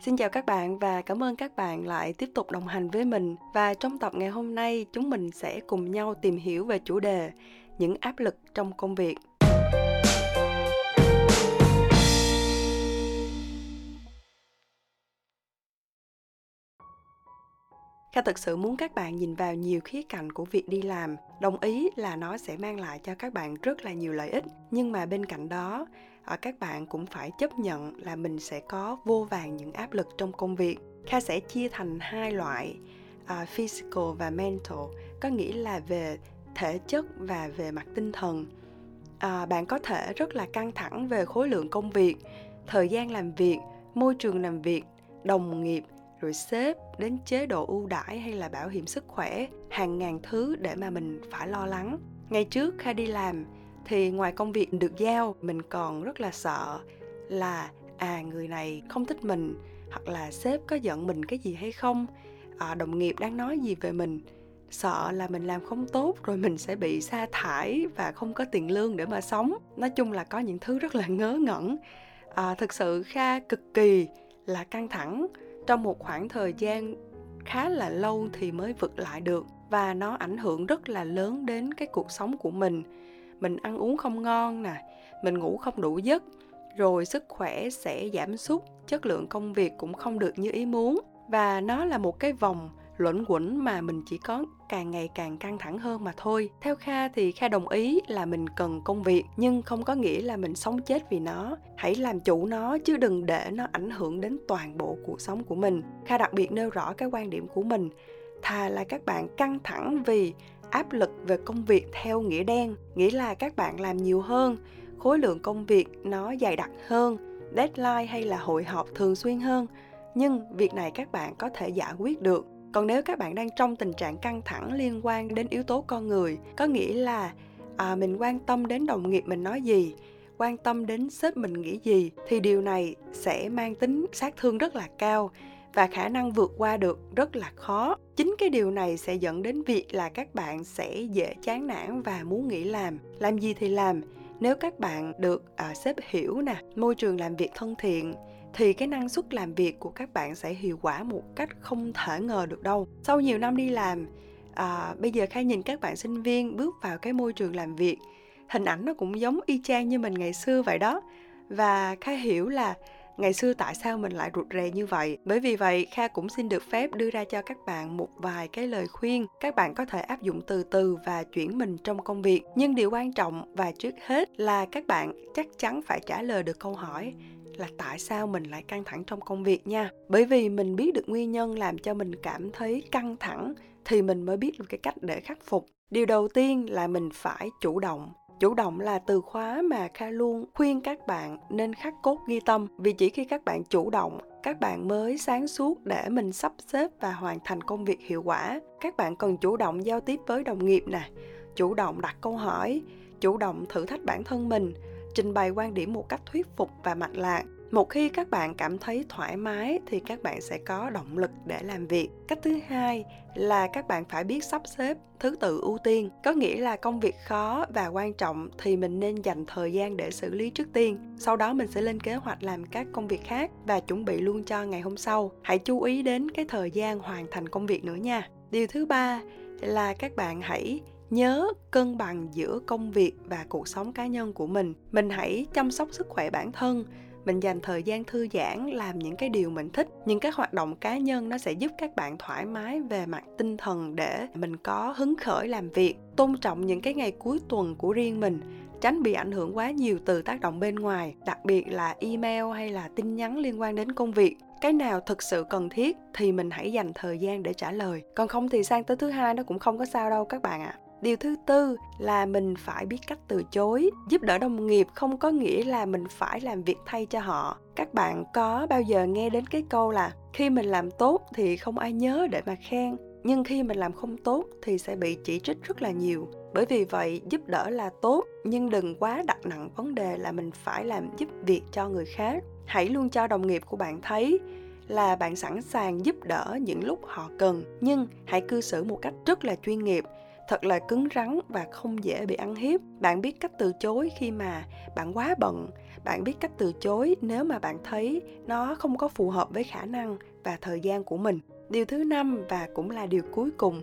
Xin chào các bạn và cảm ơn các bạn lại tiếp tục đồng hành với mình. Và trong tập ngày hôm nay, chúng mình sẽ cùng nhau tìm hiểu về chủ đề những áp lực trong công việc. Kha thực sự muốn các bạn nhìn vào nhiều khía cạnh của việc đi làm. Đồng ý là nó sẽ mang lại cho các bạn rất là nhiều lợi ích, nhưng mà bên cạnh đó, à, các bạn cũng phải chấp nhận là mình sẽ có vô vàng những áp lực trong công việc. Kha sẽ chia thành hai loại uh, physical và mental, có nghĩa là về thể chất và về mặt tinh thần. À, bạn có thể rất là căng thẳng về khối lượng công việc, thời gian làm việc, môi trường làm việc, đồng nghiệp rồi sếp đến chế độ ưu đãi hay là bảo hiểm sức khỏe hàng ngàn thứ để mà mình phải lo lắng ngày trước kha đi làm thì ngoài công việc được giao mình còn rất là sợ là à người này không thích mình hoặc là sếp có giận mình cái gì hay không. À, đồng nghiệp đang nói gì về mình sợ là mình làm không tốt rồi mình sẽ bị sa thải và không có tiền lương để mà sống. Nói chung là có những thứ rất là ngớ ngẩn. À, thực sự kha cực kỳ là căng thẳng. Trong một khoảng thời gian khá là lâu thì mới vực lại được và nó ảnh hưởng rất là lớn đến cái cuộc sống của mình mình ăn uống không ngon nè, mình ngủ không đủ giấc, rồi sức khỏe sẽ giảm sút, chất lượng công việc cũng không được như ý muốn. Và nó là một cái vòng luẩn quẩn mà mình chỉ có càng ngày càng căng thẳng hơn mà thôi. Theo kha thì kha đồng ý là mình cần công việc, nhưng không có nghĩa là mình sống chết vì nó. Hãy làm chủ nó, chứ đừng để nó ảnh hưởng đến toàn bộ cuộc sống của mình. Kha đặc biệt nêu rõ cái quan điểm của mình, thà là các bạn căng thẳng vì áp lực về công việc theo nghĩa đen nghĩa là các bạn làm nhiều hơn khối lượng công việc nó dày đặc hơn deadline hay là hội họp thường xuyên hơn. Nhưng việc này các bạn có thể giải quyết được. Còn nếu các bạn đang trong tình trạng căng thẳng liên quan đến yếu tố con người có nghĩa là à, mình quan tâm đến đồng nghiệp mình nói gì quan tâm đến sếp mình nghĩ gì thì điều này sẽ mang tính sát thương rất là cao và khả năng vượt qua được rất là khó. Chính cái điều này sẽ dẫn đến việc là các bạn sẽ dễ chán nản và muốn nghỉ làm. Làm gì thì làm. Nếu các bạn được uh, sếp hiểu nè môi trường làm việc thân thiện thì cái năng suất làm việc của các bạn sẽ hiệu quả một cách không thể ngờ được đâu. Sau nhiều năm đi làm à, bây giờ khai nhìn các bạn sinh viên bước vào cái môi trường làm việc hình ảnh nó cũng giống y chang như mình ngày xưa vậy đó. Và khai hiểu là ngày xưa tại sao mình lại rụt rè như vậy? Bởi vì vậy, kha cũng xin được phép đưa ra cho các bạn một vài cái lời khuyên. Các bạn có thể áp dụng từ từ và chuyển mình trong công việc. Nhưng điều quan trọng và trước hết là các bạn chắc chắn phải trả lời được câu hỏi là tại sao mình lại căng thẳng trong công việc nha. Bởi vì mình biết được nguyên nhân làm cho mình cảm thấy căng thẳng thì mình mới biết được cái cách để khắc phục. Điều đầu tiên là mình phải chủ động chủ động là từ khóa mà kha luôn khuyên các bạn nên khắc cốt ghi tâm. Vì chỉ khi các bạn chủ động, các bạn mới sáng suốt để mình sắp xếp và hoàn thành công việc hiệu quả. Các bạn cần chủ động giao tiếp với đồng nghiệp nè, chủ động đặt câu hỏi, chủ động thử thách bản thân mình, trình bày quan điểm một cách thuyết phục và mạch lạc một khi các bạn cảm thấy thoải mái thì các bạn sẽ có động lực để làm việc. Cách thứ hai là các bạn phải biết sắp xếp thứ tự ưu tiên. Có nghĩa là công việc khó và quan trọng thì mình nên dành thời gian để xử lý trước tiên. Sau đó mình sẽ lên kế hoạch làm các công việc khác và chuẩn bị luôn cho ngày hôm sau. Hãy chú ý đến cái thời gian hoàn thành công việc nữa nha. Điều thứ ba là các bạn hãy nhớ cân bằng giữa công việc và cuộc sống cá nhân của mình. Mình hãy chăm sóc sức khỏe bản thân mình dành thời gian thư giãn, làm những cái điều mình thích. Những cái hoạt động cá nhân nó sẽ giúp các bạn thoải mái về mặt tinh thần để mình có hứng khởi làm việc. Tôn trọng những cái ngày cuối tuần của riêng mình, tránh bị ảnh hưởng quá nhiều từ tác động bên ngoài, đặc biệt là email hay là tin nhắn liên quan đến công việc. Cái nào thực sự cần thiết thì mình hãy dành thời gian để trả lời. Còn không thì sang tới thứ hai, nó cũng không có sao đâu các bạn ạ. à điều thứ tư là mình phải biết cách từ chối, giúp đỡ đồng nghiệp không có nghĩa là mình phải làm việc thay cho họ. Các bạn có bao giờ nghe đến cái câu là khi mình làm tốt thì không ai nhớ để mà khen, nhưng khi mình làm không tốt thì sẽ bị chỉ trích rất là nhiều. Bởi vì vậy, giúp đỡ là tốt, nhưng đừng quá đặt nặng vấn đề là mình phải làm giúp việc cho người khác. Hãy luôn cho đồng nghiệp của bạn thấy là bạn sẵn sàng giúp đỡ những lúc họ cần, nhưng hãy cư xử một cách rất là chuyên nghiệp thật là cứng rắn và không dễ bị ăn hiếp. Bạn biết cách từ chối khi mà bạn quá bận. Bạn biết cách từ chối nếu mà bạn thấy nó không có phù hợp với khả năng và thời gian của mình. Điều thứ năm và cũng là điều cuối cùng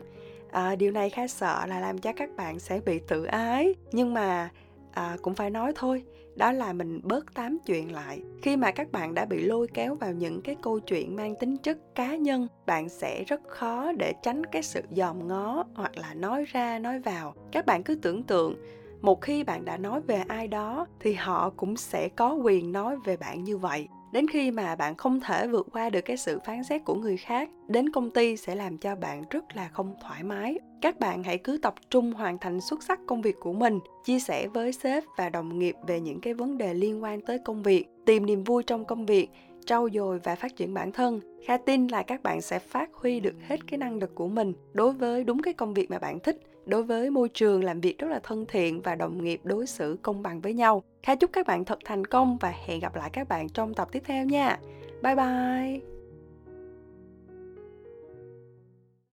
à, điều này khá sợ là làm cho các bạn sẽ bị tự ái. Nhưng mà à, cũng phải nói thôi đó là mình bớt tám chuyện lại. Khi mà các bạn đã bị lôi kéo vào những cái câu chuyện mang tính chất cá nhân bạn sẽ rất khó để tránh cái sự dòm ngó hoặc là nói ra nói vào. Các bạn cứ tưởng tượng một khi bạn đã nói về ai đó thì họ cũng sẽ có quyền nói về bạn như vậy đến khi mà bạn không thể vượt qua được cái sự phán xét của người khác, đến công ty sẽ làm cho bạn rất là không thoải mái. Các bạn hãy cứ tập trung hoàn thành xuất sắc công việc của mình, chia sẻ với sếp và đồng nghiệp về những cái vấn đề liên quan tới công việc, tìm niềm vui trong công việc, trau dồi và phát triển bản thân. Kha tin là các bạn sẽ phát huy được hết cái năng lực của mình đối với đúng cái công việc mà bạn thích đối với môi trường làm việc rất là thân thiện và đồng nghiệp đối xử công bằng với nhau. Khá chúc các bạn thật thành công và hẹn gặp lại các bạn trong tập tiếp theo nha. Bye bye!